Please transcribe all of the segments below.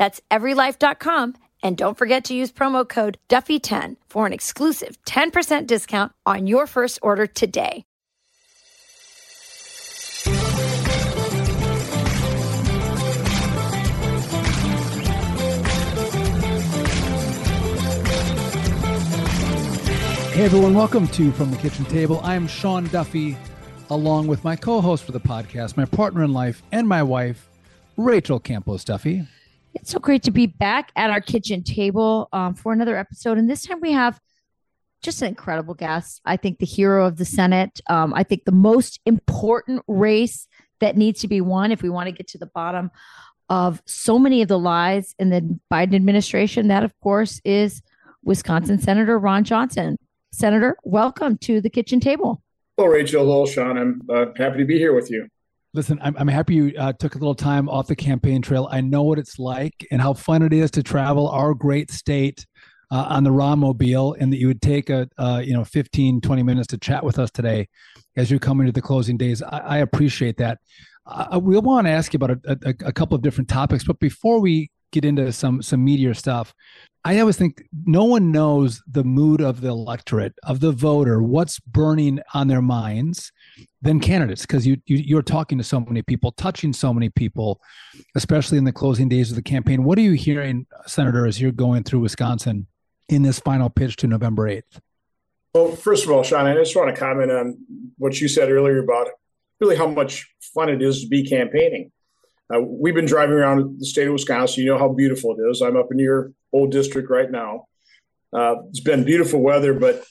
That's everylife.com. And don't forget to use promo code Duffy10 for an exclusive 10% discount on your first order today. Hey everyone, welcome to From the Kitchen Table. I am Sean Duffy, along with my co-host for the podcast, my partner in life, and my wife, Rachel Campos Duffy. It's so great to be back at our kitchen table um, for another episode, and this time we have just an incredible guest. I think the hero of the Senate. Um, I think the most important race that needs to be won if we want to get to the bottom of so many of the lies in the Biden administration. That, of course, is Wisconsin Senator Ron Johnson. Senator, welcome to the kitchen table. Hello, Rachel. Hello, Sean. I'm uh, happy to be here with you. Listen, I'm, I'm happy you uh, took a little time off the campaign trail. I know what it's like and how fun it is to travel our great state uh, on the Ron Mobile, and that you would take a uh, you know 15, 20 minutes to chat with us today as you're coming to the closing days. I, I appreciate that. We want to ask you about a, a, a couple of different topics, but before we get into some some meteor stuff, I always think no one knows the mood of the electorate, of the voter, what's burning on their minds than candidates because you, you you're talking to so many people, touching so many people, especially in the closing days of the campaign. What are you hearing, Senator, as you're going through Wisconsin in this final pitch to November 8th? Well, first of all, Sean, I just want to comment on what you said earlier about really how much fun it is to be campaigning. Uh, we've been driving around the state of Wisconsin. You know how beautiful it is. I'm up in your old district right now. Uh, it's been beautiful weather, but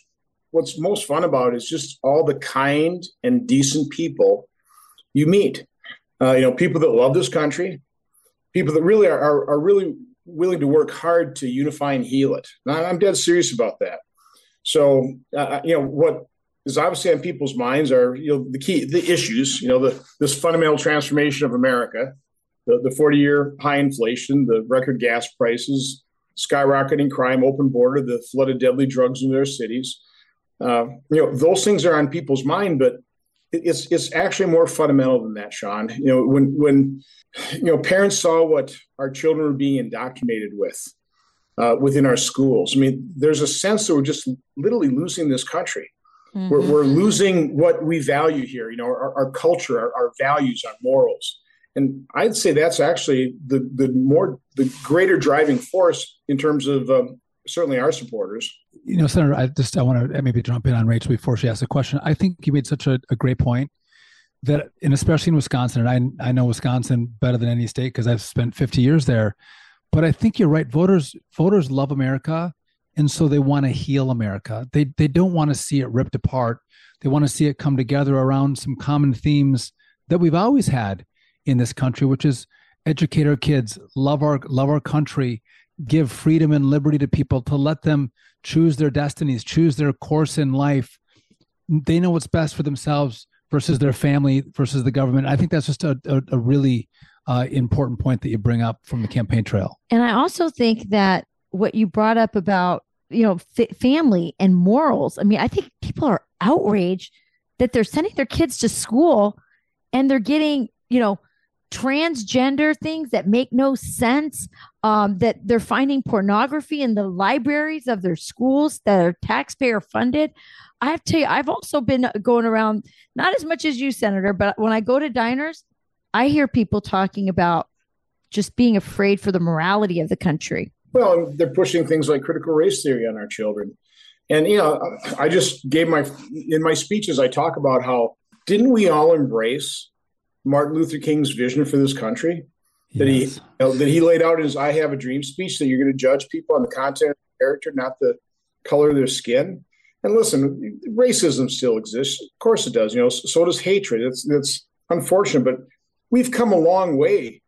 what's most fun about it is just all the kind and decent people you meet. Uh, you know, people that love this country, people that really are, are, are, really willing to work hard to unify and heal it. And I'm dead serious about that. So, uh, you know, what is obviously on people's minds are, you know, the key, the issues, you know, the, this fundamental transformation of America, the, the 40 year high inflation, the record gas prices, skyrocketing crime, open border, the flood of deadly drugs in their cities. Uh, you know, those things are on people's mind, but it's it's actually more fundamental than that, Sean. You know, when when you know parents saw what our children were being indoctrinated with uh, within our schools, I mean, there's a sense that we're just literally losing this country. Mm-hmm. We're, we're losing what we value here. You know, our, our culture, our, our values, our morals. And I'd say that's actually the the more the greater driving force in terms of um, certainly our supporters. You know, Senator, I just I want to maybe jump in on Rachel before she asks a question. I think you made such a, a great point that, and especially in Wisconsin, and I I know Wisconsin better than any state because I've spent 50 years there. But I think you're right. Voters voters love America, and so they want to heal America. They they don't want to see it ripped apart. They want to see it come together around some common themes that we've always had in this country, which is educate our kids, love our love our country, give freedom and liberty to people to let them choose their destinies, choose their course in life. They know what's best for themselves versus their family versus the government. I think that's just a, a, a really uh, important point that you bring up from the campaign trail. And I also think that what you brought up about you know f- family and morals. I mean, I think people are outraged that they're sending their kids to school and they're getting you know transgender things that make no sense um, that they're finding pornography in the libraries of their schools that are taxpayer funded. I have to tell you i've also been going around not as much as you senator but when i go to diners i hear people talking about just being afraid for the morality of the country. Well they're pushing things like critical race theory on our children. And you know, I just gave my in my speeches I talk about how didn't we all embrace Martin Luther King's vision for this country? That he you know, that he laid out in his "I Have a Dream" speech that you're going to judge people on the content of the character, not the color of their skin. And listen, racism still exists. Of course it does. You know, so does hatred. It's it's unfortunate, but we've come a long way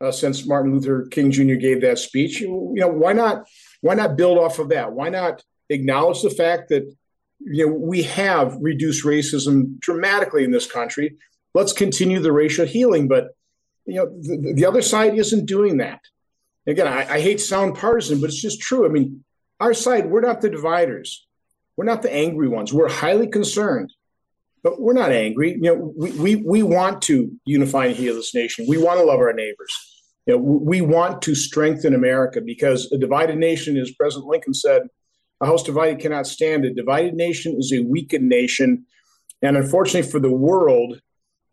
uh, since Martin Luther King Jr. gave that speech. You know, why not? Why not build off of that? Why not acknowledge the fact that you know we have reduced racism dramatically in this country? Let's continue the racial healing, but you know, the, the other side isn't doing that. Again, I, I hate sound partisan, but it's just true. I mean, our side, we're not the dividers. We're not the angry ones. We're highly concerned, but we're not angry. You know, we, we, we want to unify and heal this nation. We want to love our neighbors. You know, we want to strengthen America because a divided nation, as President Lincoln said, a house divided cannot stand. A divided nation is a weakened nation. And unfortunately for the world,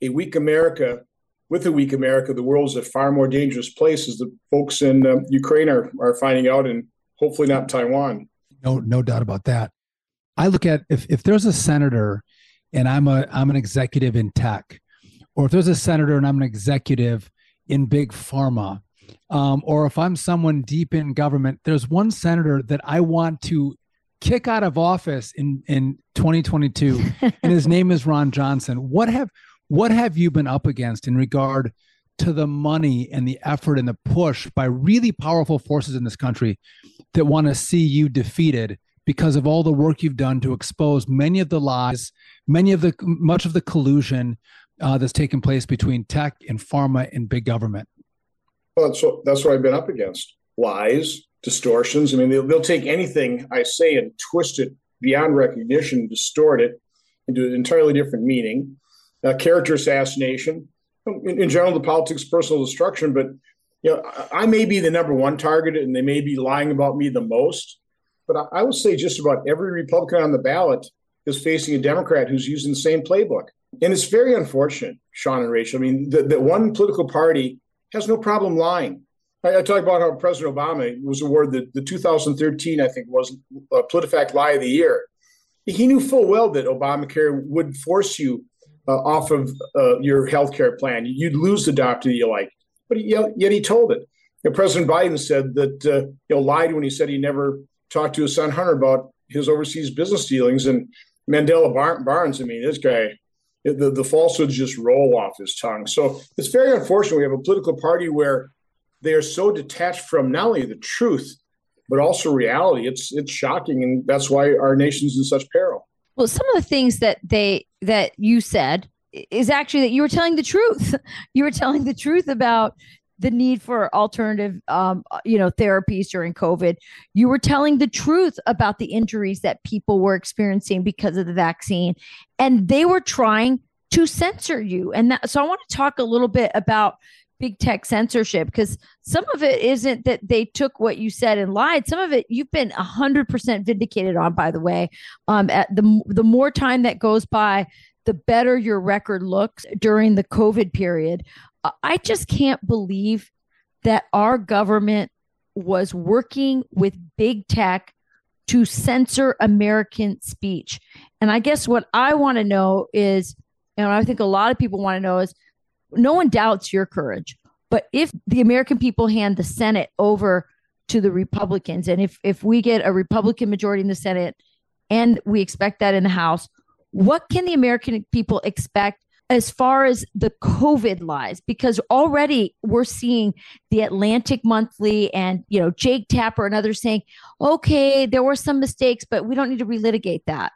a weak America, with a weak America, the world is a far more dangerous place, as the folks in uh, Ukraine are, are finding out, and hopefully not Taiwan. No, no doubt about that. I look at if if there's a senator and I'm a I'm an executive in tech, or if there's a senator and I'm an executive in big pharma, um, or if I'm someone deep in government, there's one senator that I want to kick out of office in in 2022, and his name is Ron Johnson. What have what have you been up against in regard to the money and the effort and the push by really powerful forces in this country that want to see you defeated because of all the work you've done to expose many of the lies, many of the much of the collusion uh, that's taken place between tech and pharma and big government. Well, that's what, that's what I've been up against: lies, distortions. I mean, they'll, they'll take anything I say and twist it beyond recognition, distort it into an entirely different meaning. Uh, character assassination, in, in, general, the politics personal destruction. But you know, I, I may be the number one target, and they may be lying about me the most. But I, would say just about every Republican on the ballot is facing a Democrat who's using the same playbook. And it's very unfortunate, Sean and Rachel. I mean, that one political party has no problem lying. I, I talk about how President Obama was awarded the, the 2013, I think, was uh, PolitiFact Lie of the Year. He knew full well that Obamacare would force you uh, off of uh, your health care plan. You'd lose the doctor you like. But he, yet he told it. You know, President Biden said that uh, lied when he said he never talked to his son Hunter about his overseas business dealings. And Mandela Bar- Barnes, I mean, this guy, the, the falsehoods just roll off his tongue. So it's very unfortunate we have a political party where they are so detached from not only the truth, but also reality. It's it's shocking, and that's why our nation's in such peril. Well, some of the things that they that you said is actually that you were telling the truth. You were telling the truth about the need for alternative um, uh, you know therapies during covid you were telling the truth about the injuries that people were experiencing because of the vaccine and they were trying to censor you and that, so i want to talk a little bit about big tech censorship because some of it isn't that they took what you said and lied. Some of it you've been 100% vindicated on by the way. Um, the the more time that goes by the better your record looks during the covid period. I just can't believe that our government was working with big tech to censor American speech. And I guess what I want to know is, and I think a lot of people want to know is, no one doubts your courage. But if the American people hand the Senate over to the Republicans, and if if we get a Republican majority in the Senate, and we expect that in the House, what can the American people expect as far as the COVID lies, because already we're seeing the Atlantic Monthly and you know Jake Tapper and others saying, okay, there were some mistakes, but we don't need to relitigate that.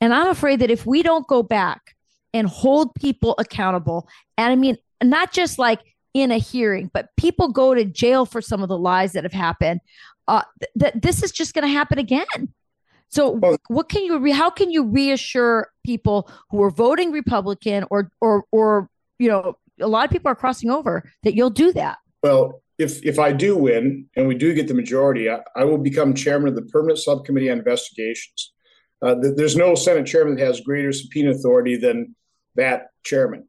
And I'm afraid that if we don't go back and hold people accountable, and I mean not just like in a hearing, but people go to jail for some of the lies that have happened, uh, th- that this is just going to happen again. So well, what can you re- how can you reassure people who are voting Republican or or or you know a lot of people are crossing over that you'll do that? Well, if if I do win and we do get the majority, I, I will become chairman of the permanent subcommittee on investigations. Uh, there's no Senate chairman that has greater subpoena authority than that chairman,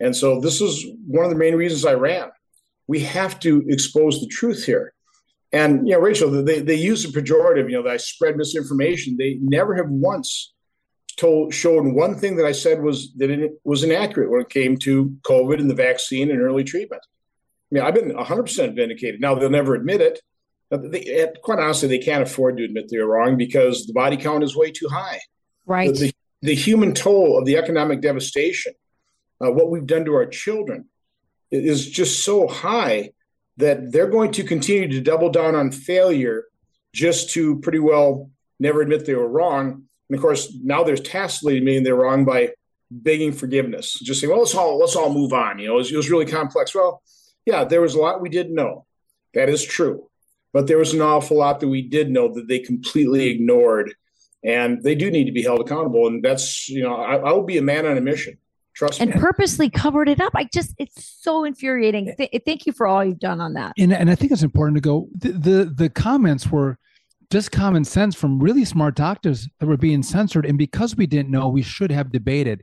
and so this is one of the main reasons I ran. We have to expose the truth here. And you know, Rachel, they they use a pejorative. You know, that I spread misinformation. They never have once told shown one thing that I said was that it was inaccurate when it came to COVID and the vaccine and early treatment. I mean, I've been 100% vindicated. Now they'll never admit it. They, quite honestly, they can't afford to admit they're wrong because the body count is way too high. Right. The, the, the human toll of the economic devastation, uh, what we've done to our children, is just so high that they're going to continue to double down on failure just to pretty well never admit they were wrong. And of course, now they're tacitly admitting they're wrong by begging forgiveness, just saying, "Well, let's all let's all move on." You know, it was, it was really complex. Well, yeah, there was a lot we didn't know. That is true, but there was an awful lot that we did know that they completely ignored, and they do need to be held accountable. And that's you know, I, I will be a man on a mission. Trust me. and me. purposely covered it up. I just, it's so infuriating. Th- thank you for all you've done on that. And and I think it's important to go. The the, the comments were just common sense from really smart doctors that were being censored. And because we didn't know, we should have debated.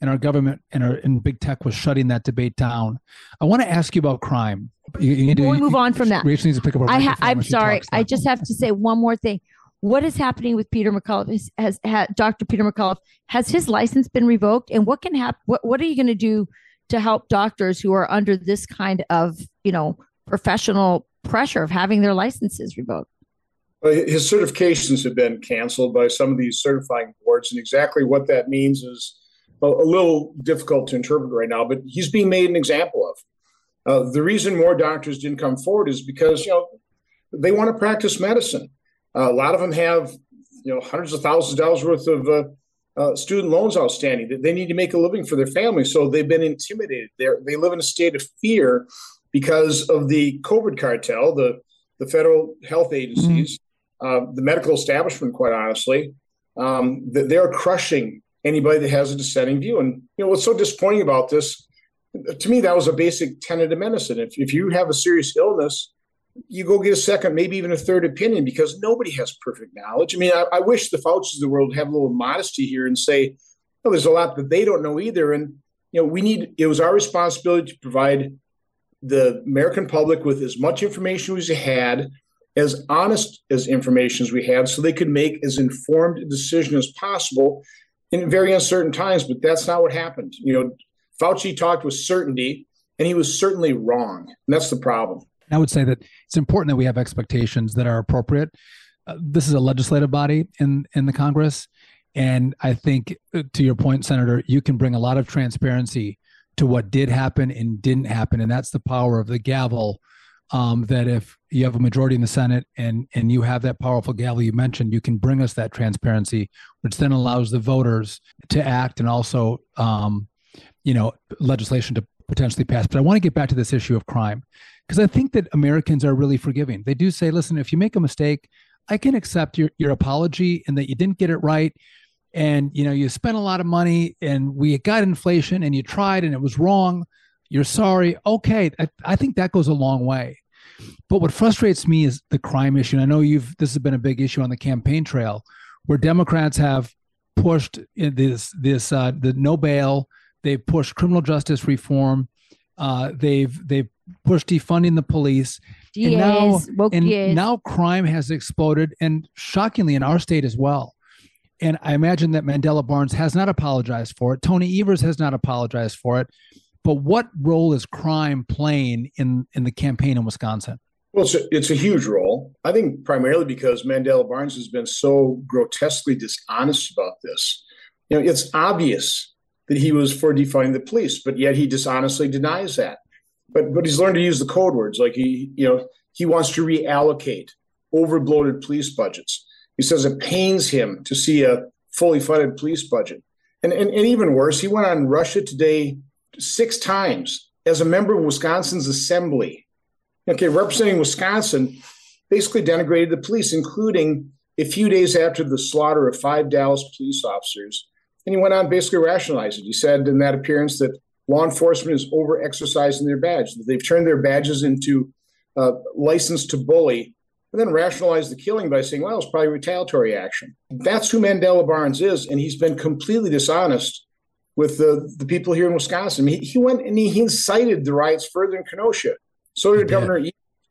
And our government and our and big tech was shutting that debate down. I want to ask you about crime. You, you Before we move on from that, Rachel needs to pick up. I ha- I'm sorry. I just have to say one more thing. What is happening with Peter McCullough? Has, has, has Dr. Peter McCullough has his license been revoked? And what can happen? What What are you going to do to help doctors who are under this kind of you know professional pressure of having their licenses revoked? his certifications have been canceled by some of these certifying boards, and exactly what that means is a, little difficult to interpret right now. But he's being made an example of. Uh, the reason more doctors didn't come forward is because you know they want to practice medicine. Uh, a lot of them have you know hundreds of thousands of dollars worth of uh, uh student loans outstanding. They need to make a living for their family, so they've been intimidated. They they live in a state of fear because of the COVID cartel, the the federal health agencies, uh, the medical establishment, quite honestly, um, they're crushing anybody that has a dissenting view. And you know what's so disappointing about this? To me, that was a basic tenet of medicine. If, if you have a serious illness, you go get a second, maybe even a third opinion because nobody has perfect knowledge. I mean, I, I wish the Fauci's of the world have a little modesty here and say, "Oh, there's a lot that they don't know either." And you know, we need. It was our responsibility to provide the American public with as much information as we had as honest as information as we had so they could make as informed a decision as possible in very uncertain times but that's not what happened you know fauci talked with certainty and he was certainly wrong and that's the problem i would say that it's important that we have expectations that are appropriate uh, this is a legislative body in in the congress and i think uh, to your point senator you can bring a lot of transparency to what did happen and didn't happen and that's the power of the gavel um, that if you have a majority in the Senate and and you have that powerful gavel you mentioned, you can bring us that transparency, which then allows the voters to act and also, um, you know, legislation to potentially pass. But I want to get back to this issue of crime because I think that Americans are really forgiving. They do say, listen, if you make a mistake, I can accept your your apology and that you didn't get it right. And you know, you spent a lot of money and we got inflation and you tried and it was wrong you're sorry. Okay. I, I think that goes a long way. But what frustrates me is the crime issue. And I know you've this has been a big issue on the campaign trail, where Democrats have pushed this this uh, the no bail. They've pushed criminal justice reform. Uh, they've they've pushed defunding the police. DAs, and now, and DAs. now crime has exploded, and shockingly in our state as well. And I imagine that Mandela Barnes has not apologized for it. Tony Evers has not apologized for it. But what role is crime playing in in the campaign in Wisconsin? Well, it's a, it's a huge role. I think primarily because Mandela Barnes has been so grotesquely dishonest about this. You know, it's obvious that he was for defunding the police, but yet he dishonestly denies that. But but he's learned to use the code words like he you know he wants to reallocate overbloated police budgets. He says it pains him to see a fully funded police budget. And, and, and even worse, he went on Russia Today six times as a member of Wisconsin's assembly. Okay, representing Wisconsin, basically denigrated the police, including a few days after the slaughter of five Dallas police officers. And he went on basically rationalize it. He said in that appearance that law enforcement is over exercising their badge, that they've turned their badges into uh, license to bully, and then rationalized the killing by saying, well, it's probably retaliatory action. That's who Mandela Barnes is, and he's been completely dishonest with the, the people here in Wisconsin. He, he went and he, he incited the riots further in Kenosha. So did Governor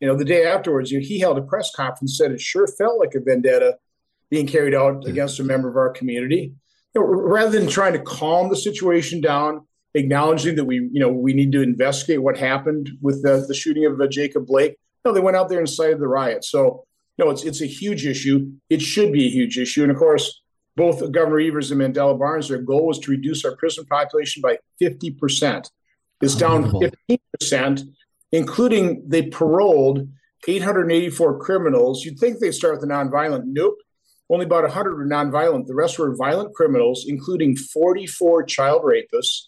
you know, the day afterwards, you know, he held a press conference, said it sure felt like a vendetta being carried out against a member of our community. You know, rather than trying to calm the situation down, acknowledging that we, you know, we need to investigate what happened with the, the shooting of uh, Jacob Blake. No, they went out there and incited the riot. So, know, it's it's a huge issue. It should be a huge issue. And of course, both Governor Evers and Mandela Barnes, their goal was to reduce our prison population by 50%. It's down 15%, including they paroled 884 criminals. You'd think they'd start with the nonviolent. Nope. Only about 100 were nonviolent. The rest were violent criminals, including 44 child rapists,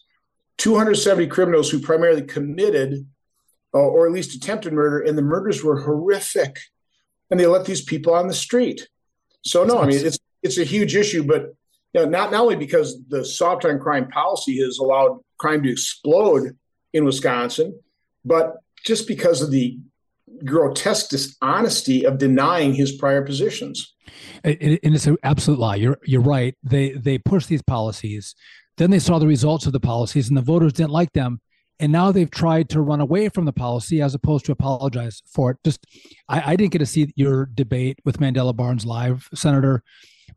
270 criminals who primarily committed uh, or at least attempted murder, and the murders were horrific. And they let these people on the street. So no, I mean it's it's a huge issue, but you know, not not only because the soft on crime policy has allowed crime to explode in Wisconsin, but just because of the grotesque dishonesty of denying his prior positions. And it's an absolute lie. You're you're right. They they pushed these policies, then they saw the results of the policies, and the voters didn't like them. And now they've tried to run away from the policy as opposed to apologize for it. Just, I, I didn't get to see your debate with Mandela Barnes live, Senator,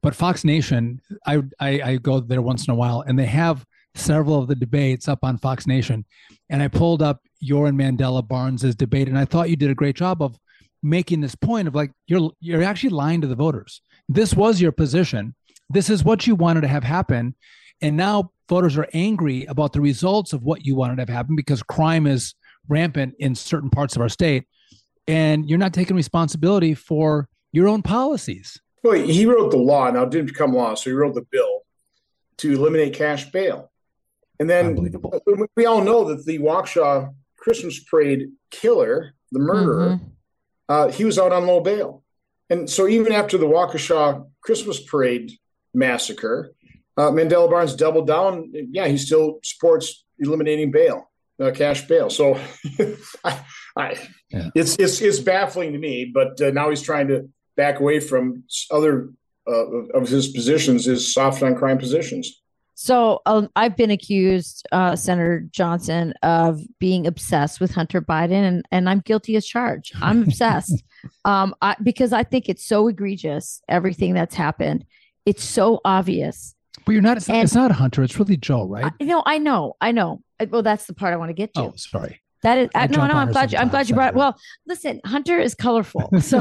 but Fox Nation, I, I I go there once in a while, and they have several of the debates up on Fox Nation. And I pulled up your and Mandela Barnes's debate, and I thought you did a great job of making this point of like you're you're actually lying to the voters. This was your position. This is what you wanted to have happen, and now voters are angry about the results of what you wanted to have happen because crime is rampant in certain parts of our state, and you're not taking responsibility for your own policies. Well, he wrote the law. Now it didn't become law, so he wrote the bill to eliminate cash bail. And then we all know that the Waukesha Christmas parade killer, the murderer, mm-hmm. Uh, he was out on low bail. And so even after the Waukesha Christmas parade massacre, uh, Mandela Barnes doubled down. Yeah, he still supports eliminating bail, uh, cash bail. So I, I, yeah. it's it's it's baffling to me. But uh, now he's trying to back away from other uh, of his positions, his soft on crime positions. So um, I've been accused, uh, Senator Johnson, of being obsessed with Hunter Biden, and, and I'm guilty as charged. I'm obsessed um, I, because I think it's so egregious, everything that's happened. It's so obvious. But you're not, it's, and, it's not Hunter, it's really Joe, right? I, no, I know, I know. Well, that's the part I want to get to. Oh, sorry. That is I, uh, no, no. I'm glad. You, I'm glad you brought. It. Well, listen, Hunter is colorful, so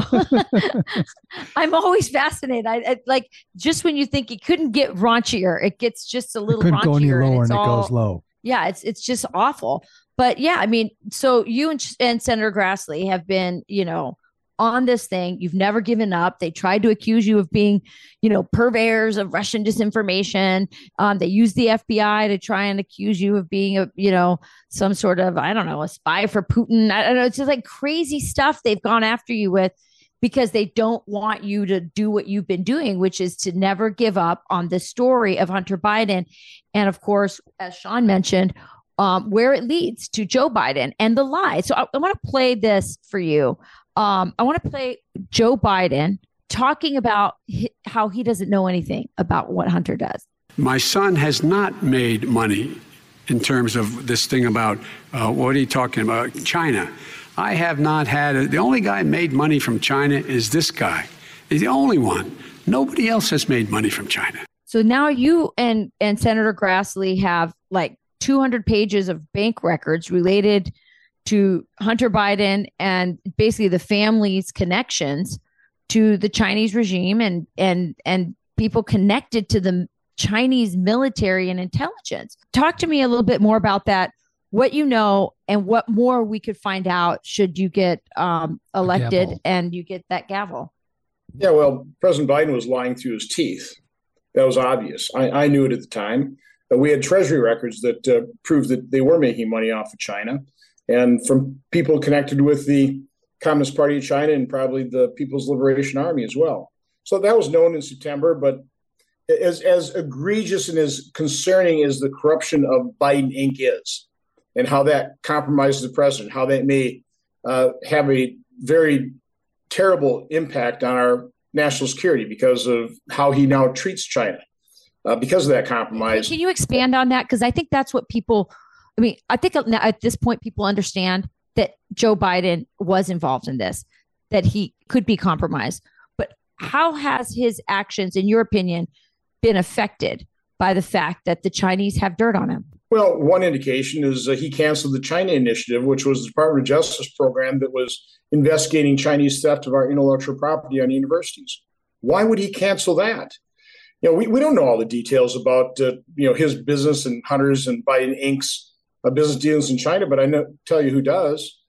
I'm always fascinated. I, I, like just when you think it couldn't get raunchier, it gets just a little. It couldn't raunchier go any lower, and, and it all, goes low. Yeah, it's it's just awful. But yeah, I mean, so you and, and Senator Grassley have been, you know, on this thing. You've never given up. They tried to accuse you of being, you know, purveyors of Russian disinformation. Um, they used the FBI to try and accuse you of being a, you know, some sort of, I don't know, a spy for Putin. I don't know. It's just like crazy stuff they've gone after you with because they don't want you to do what you've been doing, which is to never give up on the story of Hunter Biden. And of course, as Sean mentioned, um, where it leads to Joe Biden and the lie. So I, I want to play this for you. Um, I want to play Joe Biden talking about how he doesn't know anything about what Hunter does. My son has not made money in terms of this thing about uh, what are you talking about? China. I have not had a, the only guy made money from China is this guy. He's the only one. Nobody else has made money from China. So now you and and Senator Grassley have like 200 pages of bank records related to Hunter Biden and basically the family's connections to the Chinese regime and and and people connected to the Chinese military and intelligence. Talk to me a little bit more about that. What you know and what more we could find out should you get um, elected and you get that gavel. Yeah, well, President Biden was lying through his teeth. That was obvious. I, I knew it at the time. But we had Treasury records that uh, proved that they were making money off of China and from people connected with the Communist Party of China and probably the People's Liberation Army as well. So that was known in September, but as as egregious and as concerning as the corruption of Biden Inc. is, and how that compromises the president, how that may uh, have a very terrible impact on our national security because of how he now treats China, uh, because of that compromise. Can you expand on that? Because I think that's what people I mean, I think at this point people understand that Joe Biden was involved in this, that he could be compromised. But how has his actions, in your opinion, been affected by the fact that the Chinese have dirt on him? Well, one indication is uh, he canceled the China Initiative, which was the Department of Justice program that was investigating Chinese theft of our intellectual property on universities. Why would he cancel that? You know, we, we don't know all the details about uh, you know his business and Hunter's and Biden Inc.'s uh, business dealings in China, but I know tell you who does: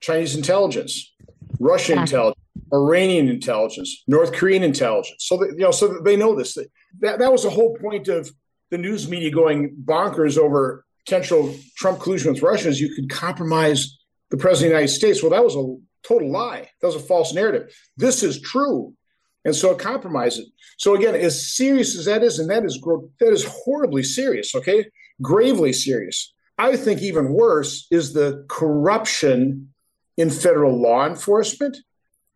Chinese intelligence, Russian yeah. intelligence, Iranian intelligence, North Korean intelligence. So that, you know, so they know this. That that was the whole point of the news media going bonkers over potential Trump collusion with Russia is you could compromise the president of the United States. Well, that was a total lie. That was a false narrative. This is true. And so it compromised it. So again, as serious as that is, and that is that is horribly serious, okay? Gravely serious. I think even worse is the corruption in federal law enforcement,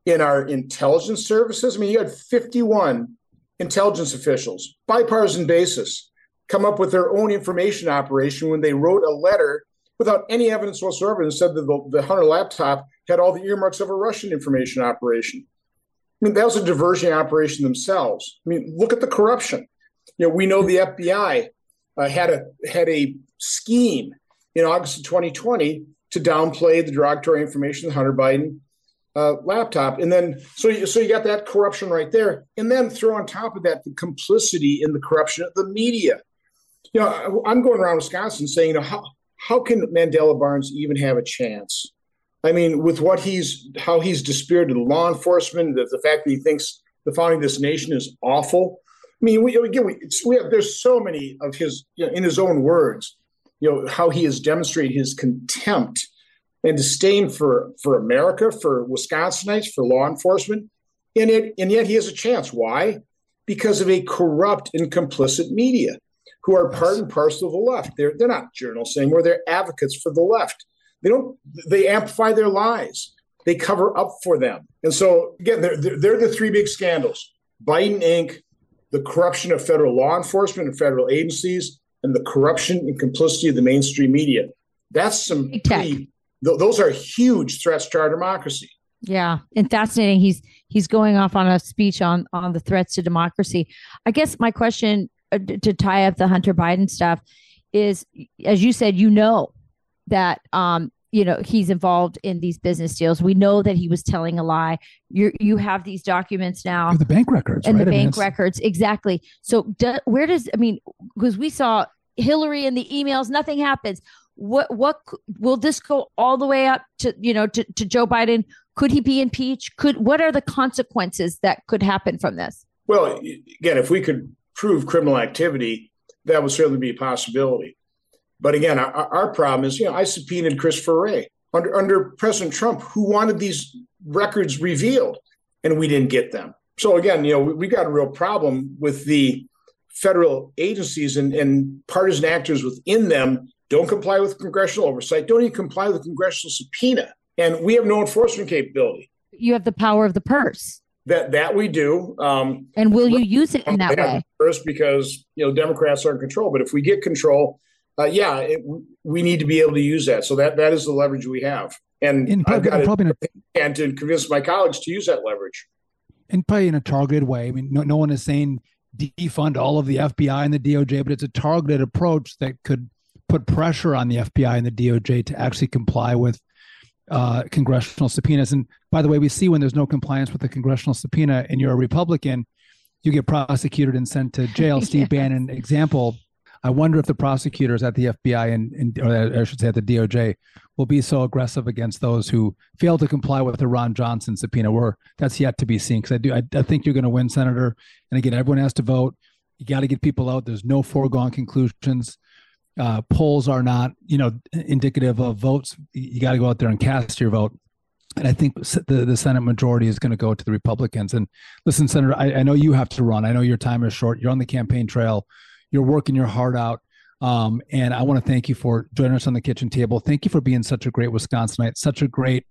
in our intelligence services. I mean, you had 51 intelligence officials, bipartisan basis, come up with their own information operation when they wrote a letter without any evidence whatsoever and said that the, the Hunter laptop had all the earmarks of a Russian information operation. I mean, that was a diversion operation themselves. I mean, look at the corruption. You know, we know the FBI uh, had a had a scheme in August of 2020 to downplay the derogatory information the Hunter Biden uh, laptop, and then so you, so you got that corruption right there, and then throw on top of that the complicity in the corruption of the media you know, I'm going around Wisconsin saying, you know, how how can Mandela Barnes even have a chance? I mean, with what he's how he's dispirited law enforcement, the, the fact that he thinks the founding of this nation is awful. I mean, we again, we, we have there's so many of his, you know, in his own words, you know, how he has demonstrated his contempt and disdain for for America, for Wisconsinites, for law enforcement, and it and yet he has a chance. Why? Because of a corrupt and complicit media who are part and parcel of the left. They're they're not journalists anymore. They're advocates for the left. They don't they amplify their lies. They cover up for them. And so again, they're they're, they're the three big scandals: Biden Inc., the corruption of federal law enforcement and federal agencies, and the corruption and complicity of the mainstream media. That's some pretty, th- those are huge threats to our democracy. Yeah, and fascinating. He's he's going off on a speech on on the threats to democracy. I guess my question uh, to tie up the Hunter Biden stuff is, as you said, you know that um, you know he's involved in these business deals. We know that he was telling a lie. You you have these documents now, the bank records, and right? the I bank mean, records, exactly. So do, where does I mean? Because we saw Hillary in the emails, nothing happens. What what will this go all the way up to you know to, to Joe Biden? Could he be impeached? Could what are the consequences that could happen from this? Well, again, if we could prove criminal activity, that would certainly be a possibility. But again, our, our problem is, you know, I subpoenaed Christopher Wray under under President Trump, who wanted these records revealed, and we didn't get them. So again, you know, we, we got a real problem with the federal agencies and, and partisan actors within them don't comply with congressional oversight, don't even comply with congressional subpoena, and we have no enforcement capability. You have the power of the purse. That that we do. Um, and will you use it in that way? First, because you know Democrats are in control, but if we get control, uh, yeah, it, we need to be able to use that. So that that is the leverage we have, and in, I've got probably to, and to convince my colleagues to use that leverage. And probably in a targeted way. I mean, no, no one is saying defund all of the FBI and the DOJ, but it's a targeted approach that could put pressure on the FBI and the DOJ to actually comply with uh, congressional subpoenas. And by the way, we see when there's no compliance with the congressional subpoena and you're a Republican, you get prosecuted and sent to jail. Steve Bannon example. I wonder if the prosecutors at the FBI and, and, or I should say at the DOJ will be so aggressive against those who fail to comply with the Ron Johnson subpoena. Where that's yet to be seen. Because I do, I, I think you're going to win, Senator. And again, everyone has to vote. You got to get people out. There's no foregone conclusions uh, polls are not, you know, indicative of votes. You got to go out there and cast your vote. And I think the, the Senate majority is going to go to the Republicans. And listen, Senator, I, I know you have to run. I know your time is short. You're on the campaign trail. You're working your heart out. Um, and I want to thank you for joining us on the kitchen table. Thank you for being such a great Wisconsinite, such a great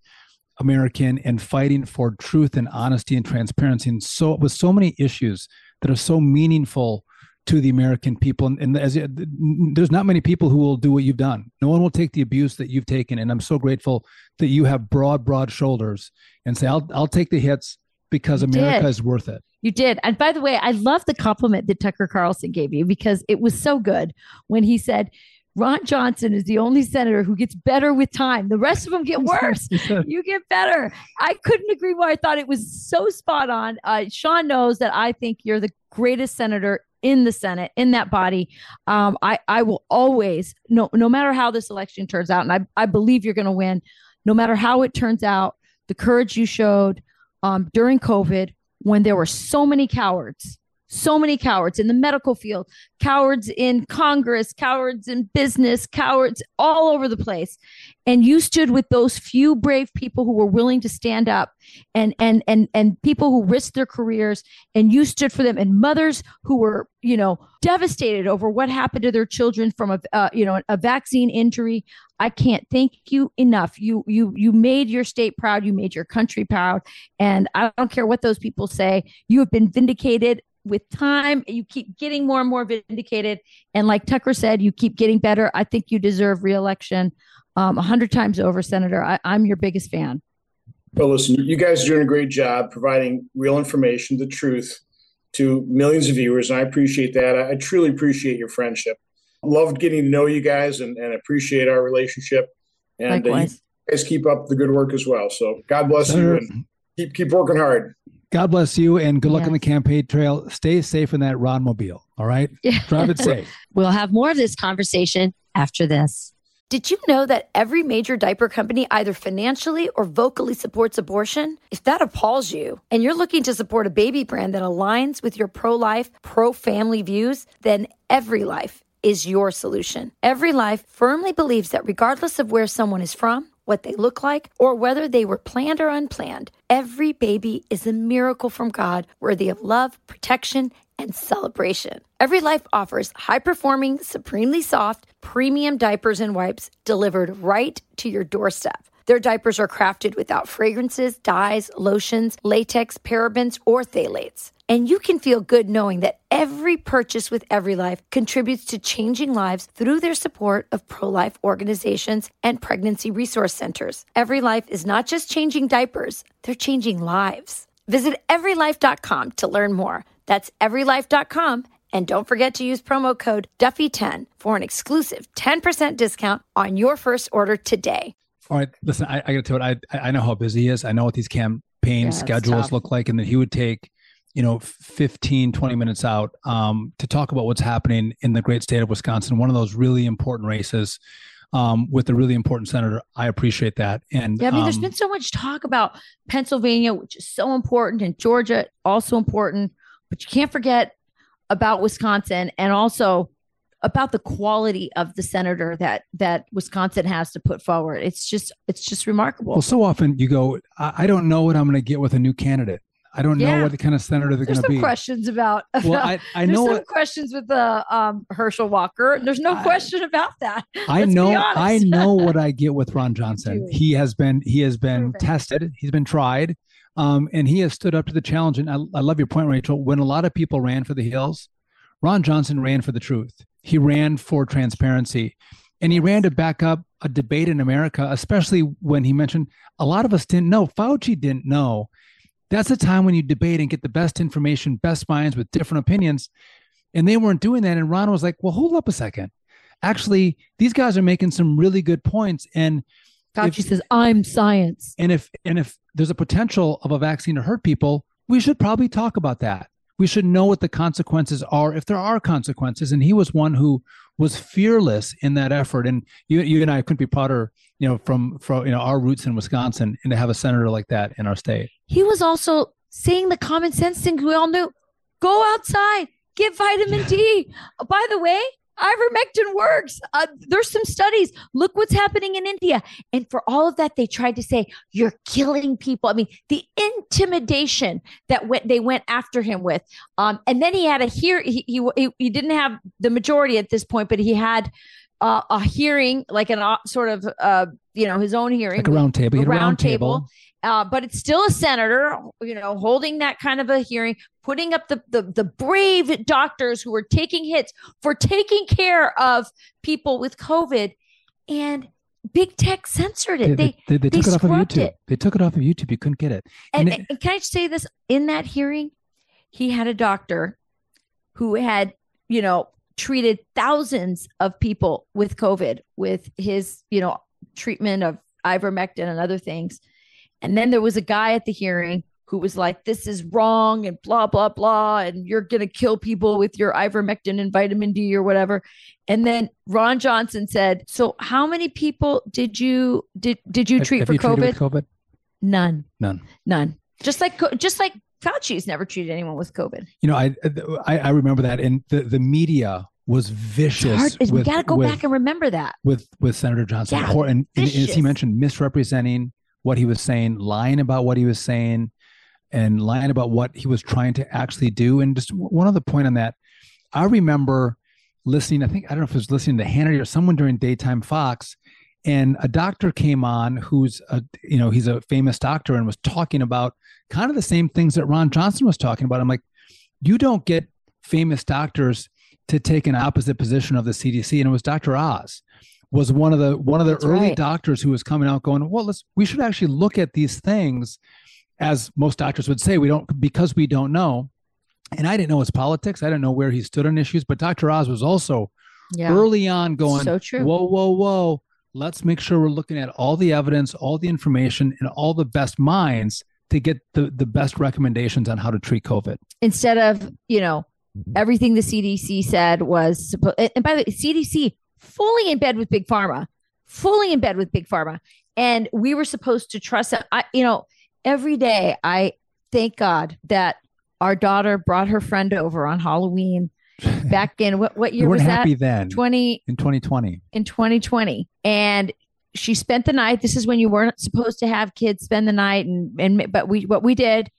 American, and fighting for truth and honesty and transparency, and so with so many issues that are so meaningful to the American people. And, and as there's not many people who will do what you've done. No one will take the abuse that you've taken. And I'm so grateful that you have broad, broad shoulders and say, I'll, I'll take the hits because You America did. is worth it. You did. And by the way, I love the compliment that Tucker Carlson gave you because it was so good when he said, Ron Johnson is the only senator who gets better with time. The rest of them get worse. you get better. I couldn't agree more. I thought it was so spot on. Uh, Sean knows that I think you're the greatest senator in the Senate, in that body. Um, I, I will always, no, no matter how this election turns out, and I, I believe you're going to win, no matter how it turns out, the courage you showed um, during COVID when there were so many cowards, so many cowards in the medical field, cowards in Congress, cowards in business, cowards all over the place. And you stood with those few brave people who were willing to stand up and and and and people who risked their careers and you stood for them and mothers who were, you know, devastated over what happened to their children from a uh, you know, a vaccine injury. I can't thank you enough. You you you made your state proud, you made your country proud, and I don't care what those people say. You have been vindicated with time. You keep getting more and more vindicated, and like Tucker said, you keep getting better. I think you deserve reelection um, a hundred times over, Senator. I, I'm your biggest fan. Well, listen, you guys are doing a great job providing real information, the truth to millions of viewers. And I appreciate that. I, I truly appreciate your friendship. Loved getting to know you guys and, and appreciate our relationship. And uh, you Likewise. guys keep up the good work as well. So God bless you and keep keep working hard. God bless you and good luck on the campaign trail. Stay safe in that Ron mobile. All right. Yeah. Drive it safe. We'll have more of this conversation after this. Did you know that every major diaper company either financially or vocally supports abortion? If that appalls you and you're looking to support a baby brand that aligns with your pro life, pro family views, then Every Life is your solution. Every Life firmly believes that regardless of where someone is from, what they look like, or whether they were planned or unplanned, every baby is a miracle from God worthy of love, protection, and celebration. Every Life offers high performing, supremely soft, premium diapers and wipes delivered right to your doorstep. Their diapers are crafted without fragrances, dyes, lotions, latex, parabens, or phthalates. And you can feel good knowing that every purchase with Every Life contributes to changing lives through their support of pro life organizations and pregnancy resource centers. Every Life is not just changing diapers, they're changing lives. Visit everylife.com to learn more. That's everylife.com. And don't forget to use promo code Duffy10 for an exclusive 10% discount on your first order today. All right. Listen, I, I got to tell you, I, I know how busy he is. I know what these campaign Yeah, schedules look like, and that he would take, you know, 15, 20 minutes out um, to talk about what's happening in the great state of Wisconsin, one of those really important races um, with a really important senator. I appreciate that. And Yeah, I mean, there's um, been so much talk about Pennsylvania, which is so important, and Georgia also important, but you can't forget about Wisconsin and also about the quality of the senator that that Wisconsin has to put forward. It's just it's just remarkable. well, so often you go, I, I don't know what I'm going to get with a new candidate. I don't Yeah. know what kind of senator they're going to some be. questions about, Well, I, I know some what, questions with the um, Herschel Walker. There's no I- question about that. I Let's know I know what I get with Ron Johnson. He has been he has been Proven. tested. He's been tried, um, and he has stood up to the challenge. And I, I love your point, Rachel. When a lot of people ran for the hills, Ron Johnson ran for the truth. He ran for transparency, and he ran to back up a debate in America, especially when he mentioned a lot of us didn't know. Fauci didn't know. That's the time when you debate and get the best information, best minds with different opinions. And they weren't doing that. And Ron was like, well, hold up a second actually these guys are making some really good points and Fauci If- says, "I'm science." and if and if there's a potential of a vaccine to hurt people we should probably talk about that we should know what the consequences are if there are consequences and he was one who was fearless in that effort and you you and I couldn't be prouder you know from from you know our roots in Wisconsin and to have a senator like that in our state he was also saying the common sense things we all knew. Go outside, get vitamin D. By the way, ivermectin works. Uh, there's some studies. Look what's happening in India. And for all of that, they tried to say you're killing people. I mean, the intimidation that went they went after him with. Um, and then he had a hear. He, he he didn't have the majority at this point, but he had. Uh, a hearing, like an uh, sort of, uh, you know, his own hearing, like a round table a round round table. table uh, but it's still a senator, you know, holding that kind of a hearing, putting up the, the the brave doctors who were taking hits for taking care of people with COVID, and big tech censored it. They they, they, they took it off of YouTube. it. They took it off of YouTube. You couldn't get it. and, And it- and can I say this? In that hearing, he had a doctor who had, you know, treated thousands of people with COVID with his, you know, treatment of ivermectin and other things. And then there was a guy at the hearing who was like, this is wrong and blah, blah, blah. And you're going to kill people with your ivermectin and vitamin D or whatever. And then Ron Johnson said, so how many people did you, did, did you treat have for you COVID? COVID? None. None. None. Just like just like Fauci's never treated anyone with COVID. You know, I I, I remember that, and the, the media was vicious. we got to go with- back and remember that. with with Senator Johnson. Yeah, and, and as he mentioned, misrepresenting what he was saying, lying about what he was saying, and lying about what he was trying to actually do. And just one other point on that, I remember listening. I think I don't know if it was listening to Hannity or someone during daytime Fox, and a doctor came on who's a you know he's a famous doctor and was talking about kind of the same things that Ron Johnson was talking about. I'm like, you don't get famous doctors to take an opposite position of the CDC, and it was Dr. Oz was one of the one of the That's early right. doctors who was coming out going, well, let's we should actually look at these things, as most doctors would say, we don't because we don't know. And I didn't know his politics. I didn't know where he stood on issues. But Dr. Oz was also Yeah. early on going, So true. whoa, whoa, whoa. Let's make sure we're looking at all the evidence, all the information, and all the best minds to get the, the best recommendations on how to treat COVID. Instead of you know everything the CDC said was supposed. And by the way, CDC fully in bed with big pharma, fully in bed with big pharma, and we were supposed to trust that. I you know every day I thank God that our daughter brought her friend over on Halloween back in what what We year weren't was happy that? then Twenty in 2020. in 2020 and she spent the night this is when you weren't supposed to have kids spend the night and and but we what we did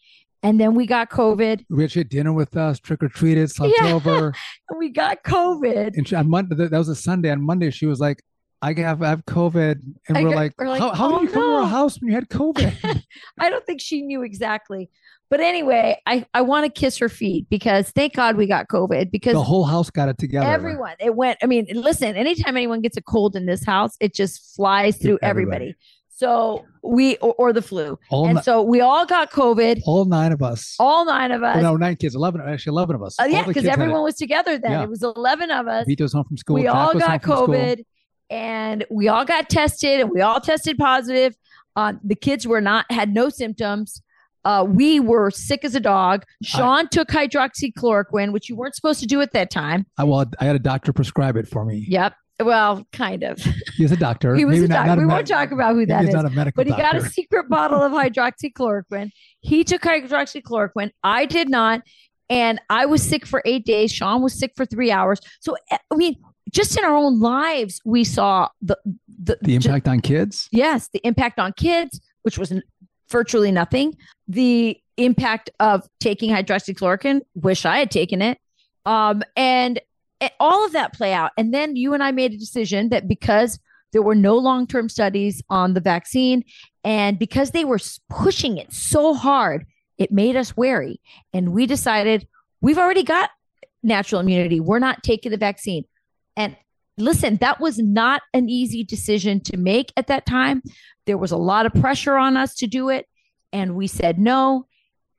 and then we got covid We actually had dinner with us, trick or treated, slept Yeah. over. we got covid And she, on Monday, that was a Sunday. On Monday, she was like, I have, I have COVID. And I we're got- like, we're like, how, how "Oh, did you come to our house when you had COVID? i don't think she knew exactly but anyway i i want to kiss her feet because thank god we got covid because the whole house got it together. everyone it went i mean listen anytime anyone gets a cold in this house it just flies through everybody, everybody. so we or, or the flu All, and ni- so we all got covid all nine of us. all nine of us Well, no, nine kids, 11, actually 11 of us. Uh, yeah, because kids had it. everyone was together then. Yeah. It was 11 of us. Vito's home from school. we all got. COVID and we all got tested and we all tested positive. Uh, the kids were not, had no symptoms. Uh, we were sick as a dog. Sean took hydroxychloroquine, which you weren't supposed to do at that time. I, well, I had a doctor prescribe it for me. Yep. Well, kind of. He's a doctor. He was Maybe a doctor. not We med- won't talk about who that He's is. not a medical But he got a secret bottle of hydroxychloroquine. He took hydroxychloroquine. I did not. And I was sick for eight days. Sean was sick for three hours. So, eh, I mean, just in our own lives, we saw the, the, the impact on kids. yes, the impact on kids, which was virtually nothing. The impact of taking hydroxychloroquine, wish I had taken it. Um, and, and all of that play out. And then you and I made a decision that because there were no long term studies on the vaccine and because they were pushing it so hard, it made us wary. And we decided we've already got natural immunity. We're not taking the vaccine. And listen, that was not an easy decision to make at that time. There was a lot of pressure on us to do it, and we said no.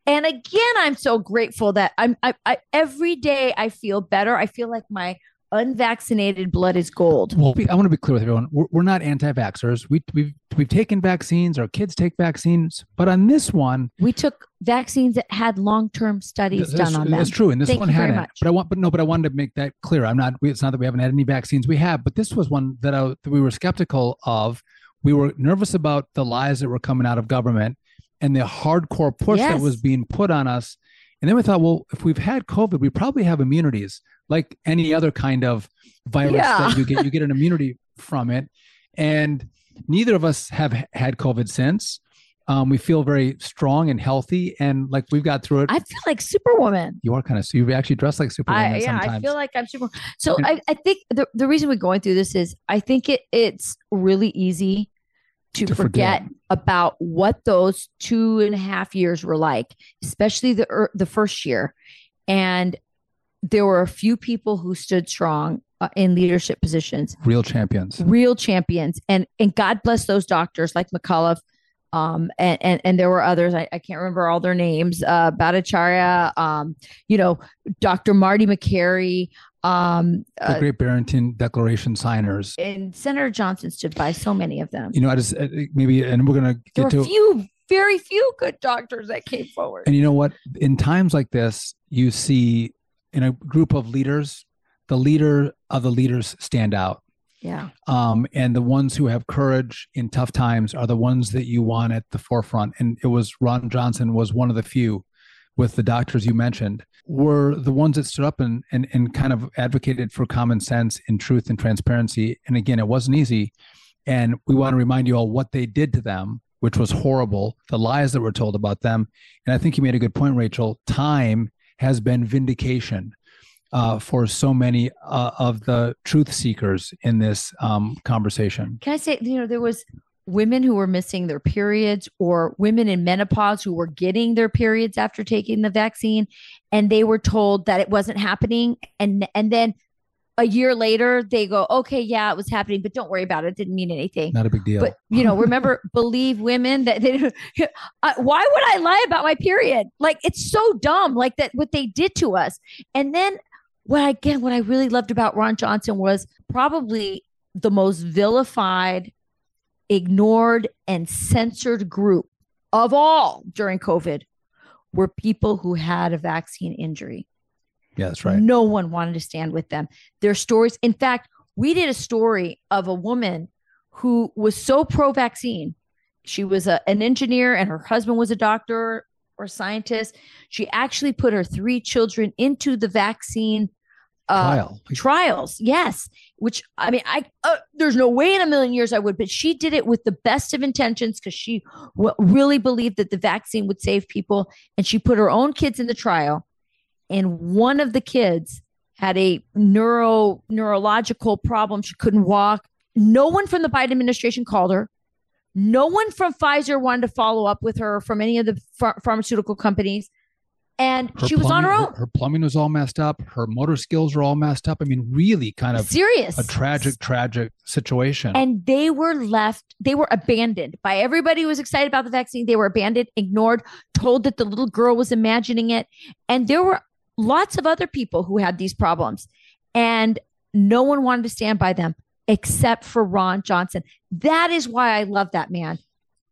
And again, I'm so grateful that I'm I, I every day I feel better. I feel like my unvaccinated blood is gold. Well, I want to be clear with everyone. We're, we're not anti-vaxxers. We, we've we've taken vaccines. Our kids take vaccines. But on this one, We took vaccines that had long-term studies done on them. that's true. And this Thank one hadn't. But I want, but no, but I wanted to make that clear. I'm not. It's not that we haven't had any vaccines. We have, but this was one that, I, that we were skeptical of. We were nervous about the lies that were coming out of government and the hardcore push that was being put on us. And then we thought, well, if we've had COVID, we probably have immunities, like any other kind of virus Yeah. that you get. You get an immunity from it, and neither of us have had COVID since. Um, we feel very strong and healthy, and like we've got through it. I feel like Superwoman. you are kind of you actually dress like Superwoman. I yeah, sometimes. I feel like I'm super. So I, I think the, the reason we're going through this is I think it it's really easy to, To forget, forget. about what those two and a half years were like, especially the er, the first year. And there were a few people who stood strong uh, in leadership positions, Real champions. real champions. And and God bless those doctors like McCullough. Um, and, and and there were others. I, I can't remember all their names. Uh, Bhattacharya, um, you know, Dr. Marty Makary, um, The uh, Great Barrington Declaration signers. and Senator Johnson stood by so many of them. You know, I just uh, maybe, and we're gonna get to. few, very few good doctors that came forward. And you know what? In times like this, you see in a group of leaders, the leader of the leaders stand out. yeah. um, and the ones who have courage in tough times are the ones that you want at the forefront. And it was Ron Johnson was one of the few, with the doctors you mentioned, were the ones that stood up and and and kind of advocated for common sense and truth and transparency. And again, it wasn't easy. And we want to remind you all what they did to them, which was horrible. The lies that were told about them. And I think you made a good point, Rachel. Time has been vindication uh, for so many uh, of the truth seekers in this um, conversation. Can I say, you know, there was women who were missing their periods or women in menopause who were getting their periods after taking the vaccine and they were told that it wasn't happening and and then a year later they go okay yeah it was happening but don't worry about it, it didn't mean anything. Not a big deal. but you know remember believe women that they uh, why would i lie about my period? Like it's so dumb like that what they did to us. And then what again what i really loved about ron johnson was probably the most vilified ignored and censored group of all during covid were people who had a vaccine injury yeah, that's right. no one wanted to stand with them. Their stories, in fact, we did a story of a woman who was so pro vaccine. She was a, an engineer and her husband was a doctor or scientist. She actually put her three children into the vaccine uh, Trial. trials. Yes, which I mean, I uh, there's no way in a million years I would, but she did it with the best of intentions because she w- really believed that the vaccine would save people, and she put her own kids in the trial. And one of the kids had a neuro neurological problem; she couldn't walk. No one from the Biden administration called her. No one from Pfizer wanted to follow up with her from any of the ph- pharmaceutical companies. And Her she was on her own. Her, plumbing was all messed up. Her motor skills were all messed up. I mean, really kind of Serious. a tragic, tragic situation. and they were left they were abandoned by everybody who was excited about the vaccine they were abandoned ignored told that the little girl was imagining it and there were lots of other people who had these problems and no one wanted to stand by them except for Ron Johnson that is why I love that man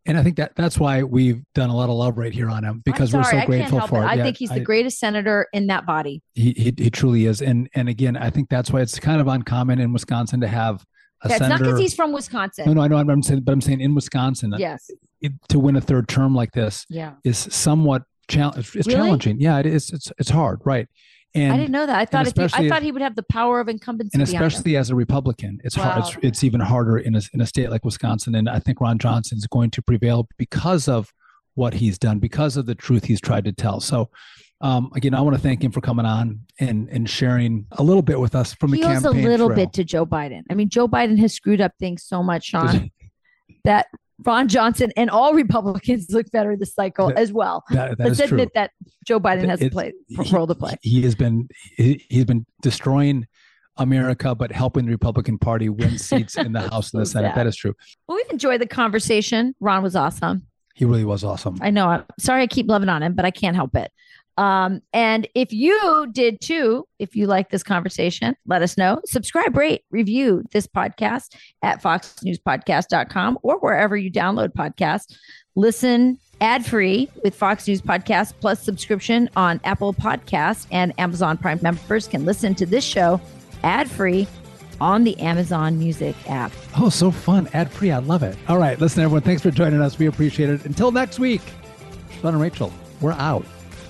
And I think that that's why we've done a lot of love right here on him because I'm we're so grateful for it. it. I Yeah, think he's the I- greatest senator in that body He, he he truly is, and and again, I think that's why it's kind of uncommon in Wisconsin to have a that's not because he's from Wisconsin no, no, I know. I'm, I'm saying, but I'm saying in Wisconsin, yes it, to win a third term like this yeah is somewhat challenge. It's Really? challenging. Yeah, it is. It's it's hard, right? And I didn't know that I thought he, I thought he would have the power of incumbency and especially as a Republican, it's hard. It's, it's even harder in a in a state like Wisconsin. And I think Ron Johnson is going to prevail because of what he's done, because of the truth he's tried to tell. So, um, again, I want to thank him for coming on and and sharing a little bit with us from the he owes campaign. a little trail. bit to Joe Biden. I mean, Joe Biden has screwed up things so much, Sean, that Ron Johnson and all Republicans look better this cycle That- as well. That, that Let's is true. admit that Joe Biden has a play, role to play. He has been he, he's been destroying America, but helping the Republican Party win seats in the House and the Senate. sad. That is true. Well, we've enjoyed the conversation. Ron was awesome. He really was awesome. I know. I'm sorry I keep loving on him, but I can't help it. Um, and if you did too, if you like this conversation, let us know. Subscribe, rate, review this podcast at foxnewspodcast.com or wherever you download podcasts. Listen ad free with Fox News Podcast plus subscription on Apple Podcasts and Amazon Prime members can listen to this show ad free on the Amazon Music app. Oh, so fun. Ad free. I love it. All right. Listen, everyone. Thanks for joining us. We appreciate it. Until next week, Sean and Rachel, we're out.